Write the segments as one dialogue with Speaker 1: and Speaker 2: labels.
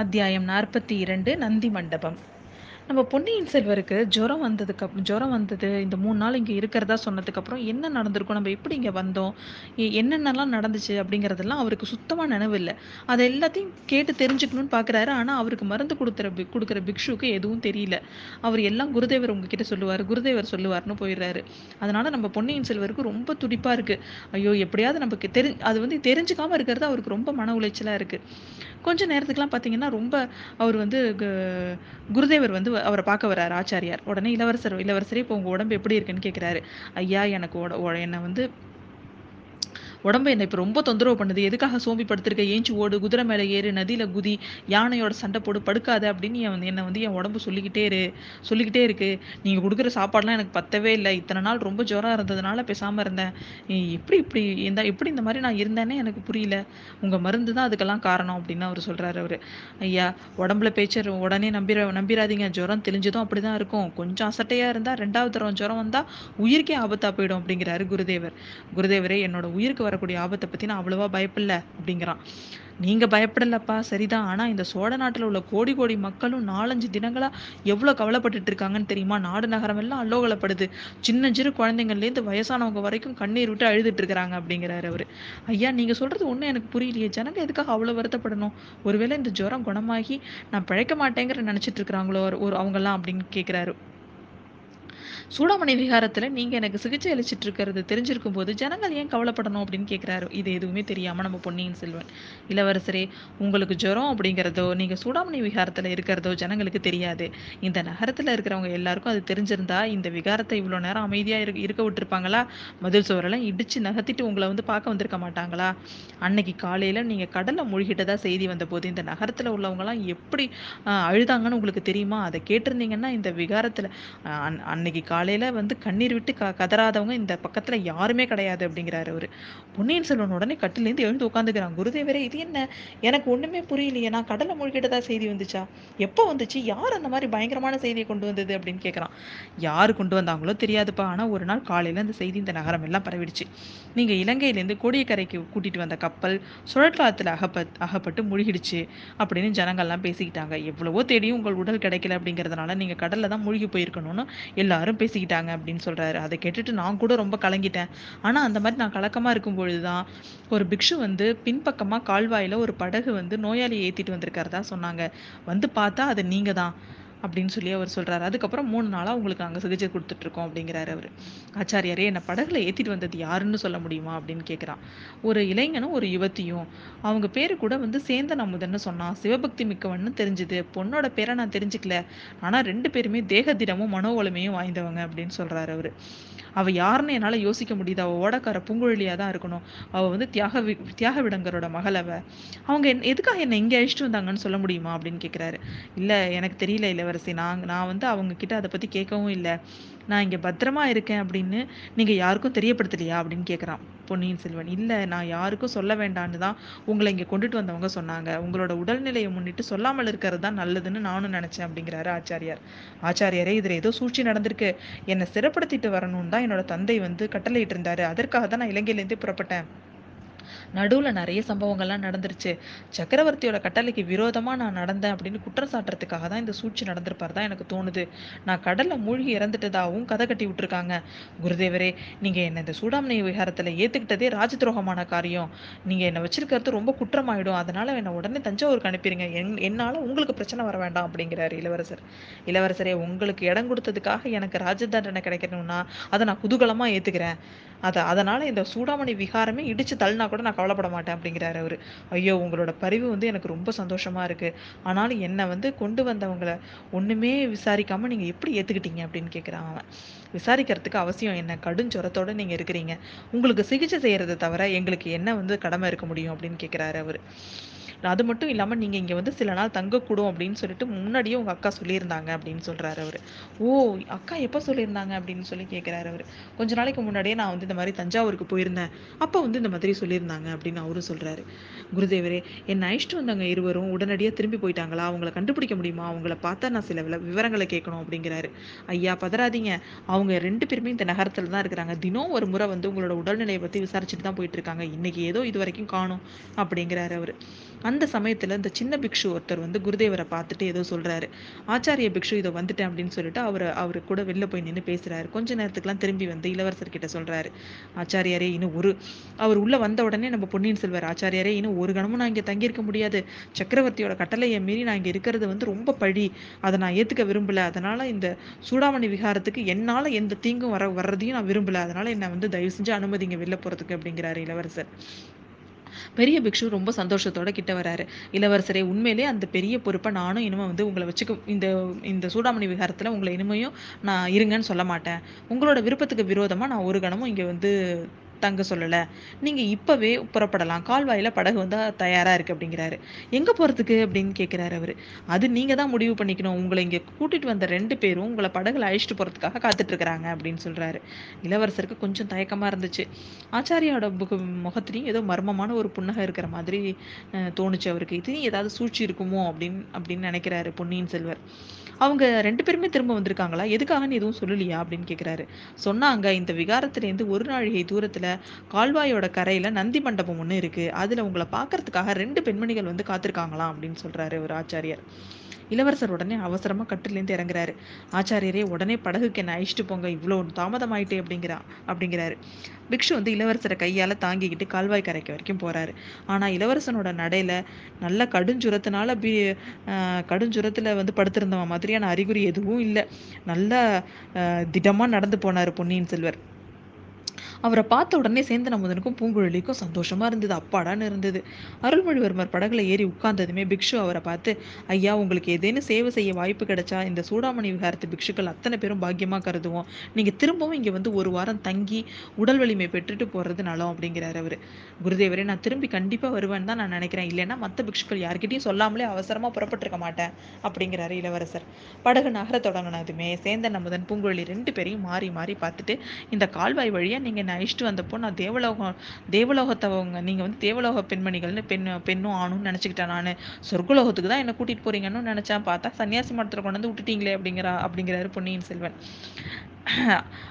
Speaker 1: அத்தியாயம் நாற்பத்தி இரண்டு நந்தி மண்டபம். நம்ம பொன்னியின் செல்வருக்கு ஜுரம் வந்ததுக்கு ஜுரம் வந்தது இந்த மூணு நாள் இங்கே இருக்கிறதா சொன்னதுக்கப்புறம் என்ன நடந்திருக்கும் நம்ம எப்படி இங்கே வந்தோம் என்னென்னலாம் நடந்துச்சு அப்படிங்கிறதெல்லாம் அவருக்கு சுத்தமாக நினைவில்லை அதை எல்லாத்தையும் கேட்டு தெரிஞ்சுக்கணும்னு பார்க்குறாரு ஆனால் அவருக்கு மருந்து கொடுக்குற பி கொடுக்குற பிக்ஷுக்கு எதுவும் தெரியல. அவர் எல்லாம் குருதேவர் உங்ககிட்ட சொல்லுவார் குருதேவர் சொல்லுவார்னு போயிடுறாரு. அதனால நம்ம பொன்னியின் செல்வருக்கு ரொம்ப துடிப்பாக இருக்குது ஐயோ எப்படியாவது நமக்கு தெரி அது வந்து தெரிஞ்சுக்காமல் இருக்கிறது அவருக்கு ரொம்ப மன உளைச்சலாக இருக்குது கொஞ்ச நேரத்துக்குலாம் பார்த்தீங்கன்னா ரொம்ப அவர் வந்து கு- குருதேவர் வந்து அவரை பார்க்க வர்றார் ஆச்சாரியார். உடனே இளவரசர் இளவரசரே இப்போ உங்கள் உடம்பு எப்படி இருக்குன்னு கேட்குறாரு ஐயா எனக்கு உட என்னை வந்து உடம்பு என்னை இப்போ ரொம்ப தொந்தரவு பண்ணுது? எதுக்காக சோம்பி படுத்திருக்க? ஏஞ்சி ஓடு குதிரை மேலே ஏறு நதியில் குதி யானையோட சண்டை போடு படுக்காத அப்படின்னு என் என்னை வந்து என் உடம்பு சொல்லிக்கிட்டே இரு சொல்லிக்கிட்டே இருக்கு. நீங்கள் கொடுக்குற சாப்பாடுலாம் எனக்கு பத்தவே இல்லை. இத்தனை நாள் ரொம்ப ஜுரம் இருந்ததுனால பேசாமல் இருந்தேன். எப்படி இப்படி இந்த எப்படி இந்த மாதிரி நான் இருந்தேனே எனக்கு புரியல. உங்கள் மருந்து தான் அதுக்கெல்லாம் காரணம் அப்படின்னு அவர் சொல்கிறாரு அவர். ஐயா உடம்புல பேச்சர் உடனே நம்பிர நம்பிராதீங்க ஜுரம் தெளிஞ்சதும் அப்படி தான் இருக்கும். கொஞ்சம் அசட்டையாக இருந்தால் ரெண்டாவது தரம் ஜுரம் வந்தால் உயிருக்கே ஆபத்தாக போயிடும் அப்படிங்கிறாரு குருதேவர். குருதேவரே என்னோட உயிருக்கு வர வரக்கூடிய ஆபத்தை பற்றி நான் அவ்வளோவா பயப்பில்ல அப்படிங்கிறான். நீங்க பயப்படலப்பா சரிதான். ஆனா இந்த சோழ நாட்டுல உள்ள கோடி கோடி மக்களும் நாலஞ்சு தினங்களாக எவ்வளவு கவலைப்பட்டுட்டு இருக்காங்கன்னு தெரியுமா? நாடு நகரம் எல்லாம் அல்லோகலப்படுது. சின்ன சிறு குழந்தைங்கள்லேருந்து வயசானவங்க வரைக்கும் கண்ணீர் விட்டு அழுதுட்டு இருக்கிறாங்க அப்படிங்கிறாரு அவரு. ஐயா நீங்க சொல்றது ஒண்ணும் எனக்கு புரியலையே. ஜனங்க எதுக்காக அவ்வளவு வருத்தப்படணும்? ஒருவேளை இந்த ஜுரம் குணமாகி நான் பிழைக்க மாட்டேங்கிற நினைச்சிட்டு இருக்கிறாங்களோ? ஒரு அவங்கெல்லாம் அப்படின்னு கேட்குறாரு சூடாமணி விகாரத்துல நீங்க எனக்கு சிகிச்சை அளிச்சிட்டு இருக்கிறது தெரிஞ்சிருக்கும் போது ஜனங்கள் ஏன் கவலைப்படணும் அப்படின்னு கேட்குறாரு இது எதுவுமே தெரியாம நம்ம பொன்னியின் செல்வன். இளவரசரே உங்களுக்கு ஜுரம் அப்படிங்கிறதோ நீங்க சூடாமணி விகாரத்துல இருக்கிறதோ ஜனங்களுக்கு தெரியாது. இந்த நகரத்துல இருக்கிறவங்க எல்லாருக்கும் அது தெரிஞ்சிருந்தா இந்த விகாரத்தை இவ்வளவு நேரம் அமைதியா இரு இருக்க விட்டுருப்பாங்களா? மதில் சுவரெல்லாம் இடிச்சு நகர்த்திட்டு உங்களை வந்து பார்க்க வந்திருக்க மாட்டாங்களா? அன்னைக்கு காலையில நீங்க கடலை மூழ்கிட்டதா செய்தி வந்த போது இந்த நகரத்துல உள்ளவங்க எல்லாம் எப்படி அழுதாங்கன்னு உங்களுக்கு தெரியுமா? அதை கேட்டிருந்தீங்கன்னா இந்த விகாரத்துல அன்- அன்னைக்கு காலையில் வந்து கண்ணீர் விட்டு க கதறாதவங்க இந்த பக்கத்தில் யாருமே கிடையாது அப்படிங்கிறாரு அவர். பொன்னியின் செல்வன் உடனே கட்டிலேருந்து எழுந்து உட்காந்துக்கிறான் குருதேவரே இது என்ன? எனக்கு ஒன்றுமே புரியலையே நான் கடலை மூழ்கிட்டதா செய்தி வந்துச்சா? எப்போ வந்துச்சு? யார் அந்த மாதிரி பயங்கரமான செய்தியை கொண்டு வந்தது அப்படின்னு கேட்குறான் யார் கொண்டு வந்தாங்களோ தெரியாதுப்பா. ஆனால் ஒரு நாள் காலையில் இந்த செய்தி இந்த நகரம் எல்லாம் பரவிடுச்சு. நீங்கள் இலங்கையிலேருந்து கோடியக்கரைக்கு கூட்டிகிட்டு வந்த கப்பல் சுழற்காலத்தில் அகப்பட் அகப்பட்டு முழுகிடுச்சு அப்படின்னு ஜனங்கள்லாம் பேசிக்கிட்டாங்க. எவ்வளவோ தேடியும் உங்கள் உடல் கிடைக்கல அப்படிங்கிறதுனால நீங்கள் கடலில் தான் மூழ்கி போயிருக்கணும்னு எல்லாரும் பேசிக்கிட்டாங்க அப்படின்னு சொல்றாரு. அதை கேட்டுட்டு நான் கூட ரொம்ப கலங்கிட்டேன். ஆனா அந்த மாதிரி நான் கலக்கமா இருக்கும் பொழுதுதான் ஒரு பிக்ஷு வந்து பின்பக்கமா கால்வாயில ஒரு படகு வந்து நோயாளியை ஏத்திட்டு வந்திருக்கிறதா சொன்னாங்க. வந்து பார்த்தா அது நீங்கள் தான் அப்படின்னு சொல்லி அவர் சொல்கிறாரு அதுக்கப்புறம் மூணு நாளாக உங்களுக்கு நாங்கள் சிகிச்சை கொடுத்துட்ருக்கோம் அப்படிங்கிறாரு அவர். ஆச்சாரியாரே என்னை படகுல ஏற்றிட்டு வந்தது யாருன்னு சொல்ல முடியுமா? அப்படின்னு கேட்குறான் ஒரு இளைஞனும் ஒரு யுவத்தியும் அவங்க பேர் கூட வந்து சேந்தன் அமுதன்னு சொன்னான். சிவபக்தி மிக்கவன்னு தெரிஞ்சுது. பொண்ணோட பேரை நான் தெரிஞ்சுக்கல. ஆனால் ரெண்டு பேருமே தேக திடமும் வலிமையும் வாய்ந்தவங்க அப்படின்னு சொல்கிறாரு அவர். அவள் யாருன்னு என்னால் யோசிக்க முடியுது. அவள் ஓடக்கார பூங்குழலியாக தான் இருக்கணும். அவள் வந்து தியாக வி- தியாக விடங்கரோட மகள் அவங்க என்- எதுக்காக என்னை இங்கே அழைச்சிட்டு வந்தாங்கன்னு சொல்ல முடியுமா? அப்படின்னு கேட்குறாரு இல்லை எனக்கு தெரியல இல்லை. இளவரசி நான் நான் வந்து அவங்கக்கிட்ட அதை பற்றி கேட்கவும் இல்லை. நான் இங்கே பத்திரமா இருக்கேன் அப்படின்னு நீங்கள் யாருக்கும் தெரியப்படுத்தலையா அப்படின்னு கேட்குறான் பொன்னியின் செல்வன். இல்லை நான் யாருக்கும் சொல்ல வேண்டான்னு தான் உங்களை இங்கே கொண்டுட்டு வந்தவங்க சொன்னாங்க. உங்களோட உடல்நிலையை முன்னிட்டு சொல்லாமல் இருக்கிறது தான் நல்லதுன்னு நானும் நினச்சேன் அப்படிங்கிறாரு ஆச்சாரியார். ஆச்சாரியாரே இதில் ஏதோ சூழ்ச்சி நடந்திருக்கு. என்னை சிறப்படுத்திட்டு வரணும்னு தான் என்னோட தந்தை வந்து கட்டளையிட்டு இருந்தாரு அதற்காக தான் நான் இலங்கையிலேருந்தே புறப்பட்டேன். நடுவில் நிறைய சம்பவங்கள்லாம் நடந்துருச்சு. சக்கரவர்த்தியோட கட்டளைக்கு விரோதமாக நான் நடந்தேன் அப்படின்னு குற்றம் சாட்டுறதுக்காக தான் இந்த சூழ்ச்சி நடந்திருப்பார் தான் எனக்கு தோணுது. நான் கடலில் மூழ்கி இறந்துட்டதாகவும் கதை கட்டி விட்டுருக்காங்க. குருதேவரே நீங்கள் என்னை இந்த சூடாமணி விகாரத்தில் ஏற்றுக்கிட்டதே ராஜ துரோகமான காரியம். நீங்கள் என்னை வச்சிருக்கிறது ரொம்ப குற்றமாயிடும். அதனால என்ன உடனே தஞ்சாவூருக்கு அனுப்பிடுங்க என்- என்னால் உங்களுக்கு பிரச்சனை வர வேண்டாம் அப்படிங்கிறாரு இளவரசர். இளவரசரே உங்களுக்கு இடம் கொடுத்ததுக்காக எனக்கு ராஜ தண்டனை கிடைக்கணும்னா அதை நான் குதூகலமாக ஏத்துக்கிறேன். அதை அதனால் இந்த சூடாமணி விகாரமே இடித்து தள்ளினா கூட நான் கவலைப்பட மாட்டேன் அப்படிங்கிறாரு அவரு. ஐயோ உங்களோட பரிவு வந்து எனக்கு ரொம்ப சந்தோஷமா இருக்கு. ஆனாலும் என்னை வந்து கொண்டு வந்தவங்கள ஒண்ணுமே விசாரிக்காம நீங்க எப்படி ஏத்துக்கிட்டீங்க அப்படின்னு கேக்குறான் அவன். விசாரிக்கிறதுக்கு அவசியம் என்ன? கடுஞ்சொரத்தோட நீங்க இருக்கிறீங்க. உங்களுக்கு சிகிச்சை செய்யறதை தவிர எங்களுக்கு என்ன வந்து கடமை இருக்க முடியும் அப்படின்னு கேக்குறாரு அவரு. அது மட்டும் இல்லாமல் நீங்கள் இங்கே வந்து சில நாள் தங்கக்கூடும் அப்படின்னு சொல்லிட்டு முன்னாடியே உங்க அக்கா சொல்லியிருந்தாங்க அப்படின்னு சொல்கிறாரு அவர். ஓ அக்கா எப்போ சொல்லியிருந்தாங்க அப்படின்னு சொல்லி கேட்குறாரு அவர். கொஞ்ச நாளைக்கு முன்னாடியே நான் வந்து இந்த மாதிரி தஞ்சாவூருக்கு போயிருந்தேன். அப்போ வந்து இந்த மாதிரி சொல்லியிருந்தாங்க அப்படின்னு அவரும் சொல்கிறாரு குருதேவரே என்னை அழிச்சிட்டு வந்தவங்க இருவரும் உடனடியாக திரும்பி போயிட்டாங்களா? அவங்கள கண்டுபிடிக்க முடியுமா? அவங்கள பார்த்தா நான் சில விவரங்களை கேட்கணும் அப்படிங்கிறாரு. ஐயா பதறாதீங்க. அவங்க ரெண்டு பேருமே இந்த நகரத்தில் தான் இருக்கிறாங்க. தினம் ஒரு முறை வந்து உங்களோட உடல்நிலையை பற்றி விசாரிச்சுட்டு தான் போயிட்டு இருக்காங்க. இன்னைக்கு ஏதோ இது வரைக்கும் காணும் அப்படிங்கிறாரு அவர். அந்த சமயத்தில் இந்த சின்ன பிக்ஷு ஒருத்தர் வந்து குருதேவரை பார்த்துட்டு ஏதோ சொல்கிறாரு ஆச்சாரிய பிக்ஷு இதை வந்துட்டேன் அப்படின்னு சொல்லிட்டு அவர் அவரு கூட வெளில போய் நின்று பேசுகிறாரு கொஞ்ச நேரத்துக்குலாம் திரும்பி வந்து இளவரசர் சொல்கிறாரு ஆச்சாரியாரே இன்னும் ஒரு அவர் உள்ளே வந்த உடனே நம்ம பொன்னியின் செல்வர் ஆச்சாரியாரே இன்னும் ஒரு கணமும் நான் இங்கே தங்கியிருக்க முடியாது. சக்கரவர்த்தியோட கட்டளையை மீறி நான் இங்கே இருக்கிறது வந்து ரொம்ப பழி. அதை நான் ஏற்றுக்க விரும்பல. அதனால இந்த சூடாமணி விகாரத்துக்கு என்னால் எந்த தீங்கும் வர வர்றதையும் நான் விரும்பல. அதனால என்னை வந்து தயவு செஞ்சு அனுமதிங்க வெளில போகிறதுக்கு அப்படிங்கிறாரு இளவரசர். பெரிய பிக்ஷு ரொம்ப சந்தோஷத்தோட கிட்ட வராரு. இளவரசரே உண்மையிலே அந்த பெரிய பொறுப்பை நானும் இனிமே வந்து உங்களை வச்சுக்க இந்த இந்த சூடாமணி விகாரத்துல உங்களை இனிமையும் நான் இருங்கன்னு சொல்ல மாட்டேன். உங்களோட விருப்பத்துக்கு விரோதமா நான் ஒரு கணமும் இங்க வந்து தங்க சொல்லல. நீங்க இப்போவே புறப்படலாம். கால்வாயில படகு வந்து தயாராக இருக்கு அப்படிங்கிறாரு. எங்கே போறதுக்கு அப்படின்னு கேட்குறாரு அவர். அது நீங்க தான் முடிவு பண்ணிக்கணும். உங்களை இங்கே கூட்டிட்டு வந்த ரெண்டு பேரும் உங்களை படகுல அழைச்சிட்டு போறதுக்காக காத்துட்ருக்குறாங்க அப்படின்னு சொல்றாரு. இளவரசருக்கு கொஞ்சம் தயக்கமா இருந்துச்சு. ஆச்சாரியோட முகத்திலையும் ஏதோ மர்மமான ஒரு புன்னகம் இருக்கிற மாதிரி தோணுச்சு அவருக்கு. இது ஏதாவது சூழ்ச்சி இருக்குமோ அப்படின்னு அப்படின்னு நினைக்கிறாரு பொன்னியின் செல்வர். அவங்க ரெண்டு பேருமே திரும்ப வந்திருக்காங்களா? எதுக்காகன்னு எதுவும் சொல்லலையா? அப்படின்னு கேட்குறாரு சொன்னாங்க இந்த விகாரத்துலேருந்து ஒரு நாழிகை தூரத்தில் கால்வாயோட கரையில் நந்தி மண்டபம் ஒன்று இருக்குது அதில் உங்களை பார்க்கறதுக்காக ரெண்டு பெண்மணிகள் வந்து காத்திருக்காங்களாம் அப்படின்னு சொல்கிறாரு ஒரு ஆச்சாரியர். இளவரசர் உடனே அவசரமா கட்டிலேருந்து இறங்குறாரு. ஆச்சாரியரே உடனே படகுக்கு என்ன அழிச்சிட்டு போங்க இவ்வளோ தாமதமாயிட்டே அப்படிங்கிறா அப்படிங்கிறாரு. பிக்ஷு வந்து இளவரசரை கையால தாங்கிக்கிட்டு கால்வாய் கரைக்கு வரைக்கும் போறாரு. ஆனா இளவரசனோட நடையில் நல்ல கடுஞ்சுரத்தினால பி ஆஹ் கடுஞ்சுரத்துல வந்து படுத்திருந்தவன் மாதிரியான அறிகுறி எதுவும் இல்லை. நல்லா திடமாக திடமா நடந்து போனாரு பொன்னியின் செல்வர். அவரை பார்த்த உடனே சேந்தன் அமுதனுக்கும் பூங்குழலிக்கும் சந்தோஷமா இருந்தது. அப்பாடான்னு இருந்தது. அருள்மொழிவர்மர் படகுல ஏறி உட்கார்ந்ததுமே பிக்ஷு அவரை பார்த்து ஐயா உங்களுக்கு ஏதேனும் சேவை செய்ய வாய்ப்பு கிடைச்சா இந்த சூடாமணி விகாரத்து பிக்ஷுக்கள் அத்தனை பேரும் பாக்கியமா கருதுவோம். நீங்க திரும்பவும் இங்க வந்து ஒரு வாரம் தங்கி உடல் வலிமை பெற்றுட்டு போறது நலம் அப்படிங்கிறாரு அவரு. குருதேவரே நான் திரும்பி கண்டிப்பா வருவேன்னு தான் நான் நினைக்கிறேன். இல்லைன்னா மத்த பிக்ஷுக்கள் யார்கிட்டயும் சொல்லாமலே அவசரமா புறப்பட்டிருக்க மாட்டேன் அப்படிங்கிறாரு இளவரசர். படகு நகர தொடங்கினதுமே சேந்தன் அமுதன் பூங்குழலி ரெண்டு பேரையும் மாறி மாறி பார்த்துட்டு இந்த கால்வாய் வழியா நீங்க என்னை அழிச்சிட்டு வந்தப்போ நான் தேவலோகம் தேவலோகத்தவங்க நீங்கள் வந்து தேவலோக பெண்மணிகள்னு பெண் பெண்ணும் ஆணும்னு நினச்சிக்கிட்டேன் நான். சொர்க்கலோகத்துக்கு தான் என்னை கூட்டிகிட்டு போறீங்கன்னு நினச்சேன். பார்த்தா சன்னியாசி மடத்தில் கொண்டு வந்து விட்டுட்டீங்களே அப்படிங்கிறா அப்படிங்கிறாரு பொன்னியின் செல்வன்.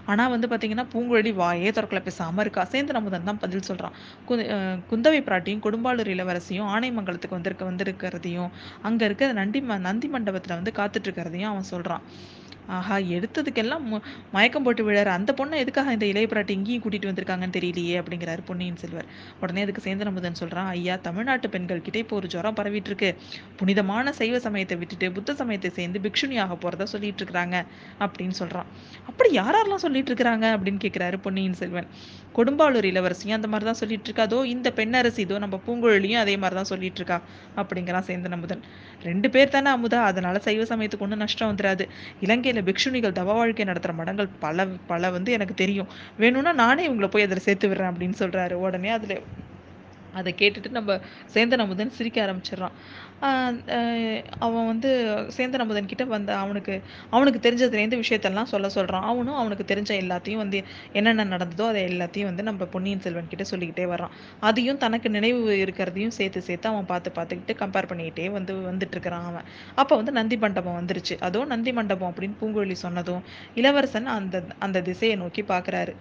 Speaker 1: ஆனால் வந்து பார்த்தீங்கன்னா பூங்குழலி வாயே திறக்கல பேசாமல் இருக்கா? சேந்தன் அமுதன் தான் பதில் சொல்கிறான் கு- குந்தவை பிராட்டியும் கொடும்பாளூர் இளவரசியும் ஆனைமங்கலத்துக்கு வந்திருக்க வந்திருக்கிறதையும் அங்கே இருக்க நந்தி ம- நந்தி மண்டபத்தில் வந்து காத்துட்டு இருக்கிறதையும் அவன் சொல்கிறான் ஆஹா எடுத்ததுக்கெல்லாம் மு- மயக்கம் போட்டு விழாரு. அந்த பொண்ணை எதுக்காக இந்த இளைய பிராட்டி இங்கேயும் கூட்டிட்டு வந்திருக்காங்கன்னு தெரியலையே அப்படிங்கிறாரு பொன்னியின் செல்வர். உடனே அதுக்கு சேந்தன் அமுதன் சொல்றான் ஐயா தமிழ்நாட்டு பெண்கள் கிட்ட இப்போ ஒரு ஜுரம் பரவிட்டு இருக்கு புனிதமான சைவ சமயத்தை விட்டுட்டு புத்த சமயத்தை சேர்ந்து பிக்ஷுனி ஆக போறதா சொல்லிட்டு இருக்கிறாங்க அப்படின்னு சொல்றான். அப்படி யாரெல்லாம் சொல்லிட்டு இருக்கிறாங்க அப்படின்னு கேட்கிறாரு பொன்னியின் செல்வன். கொடும்பாளூர் இளவரசியும் அந்த மாதிரி தான் சொல்லிட்டு இருக்கா அதோ இந்த பெண்ணரசி இதோ நம்ம பூங்குழலியும் அதே மாதிரி தான் சொல்லிட்டு இருக்கா அப்படிங்கிறான் சேந்தன் அமுதன் ரெண்டு பேர் தானே அமுதா. அதனால சைவ சமயத்துக்கு ஒன்றும் நஷ்டம் வந்துடாது இலங்கையில பிக்ஷுனிகள் தவ வாழ்க்கை நடத்துற மடங்கள் பல பல வந்து எனக்கு தெரியும். வேணும்னா நானே உங்களை போய் அதில் சேர்த்து விடுறேன் அப்படின்னு சொல்றாரு. உடனே அதுல அதை கேட்டுட்டு நம்ம சேந்தன் அமுதன் சிரிக்க ஆரம்பிச்சிடுறான். அவன் வந்து சேந்தன் அமுதன் கிட்ட வந்து அவனுக்கு அவனுக்கு தெரிஞ்சதுலேருந்து விஷயத்தெல்லாம் சொல்ல சொல்கிறான் அவனும் அவனுக்கு தெரிஞ்ச எல்லாத்தையும் வந்து என்னென்ன நடந்ததோ அதை எல்லாத்தையும் வந்து நம்ம பொன்னியின் செல்வன் கிட்ட சொல்லிக்கிட்டே வர்றான். அதையும் தனக்கு நினைவு இருக்கிறதையும் சேர்த்து சேர்த்து அவன் பார்த்து பார்த்துக்கிட்டு கம்பேர் பண்ணிக்கிட்டே வந்து வந்துட்டு இருக்கிறான் அவன். அப்போ வந்து நந்தி மண்டபம் வந்துருச்சு. அதுவும் நந்தி மண்டபம் அப்படின்னு பூங்குழலி சொன்னதும் இளவரசன் அந்த அந்த திசையை நோக்கி பார்க்குறாரு.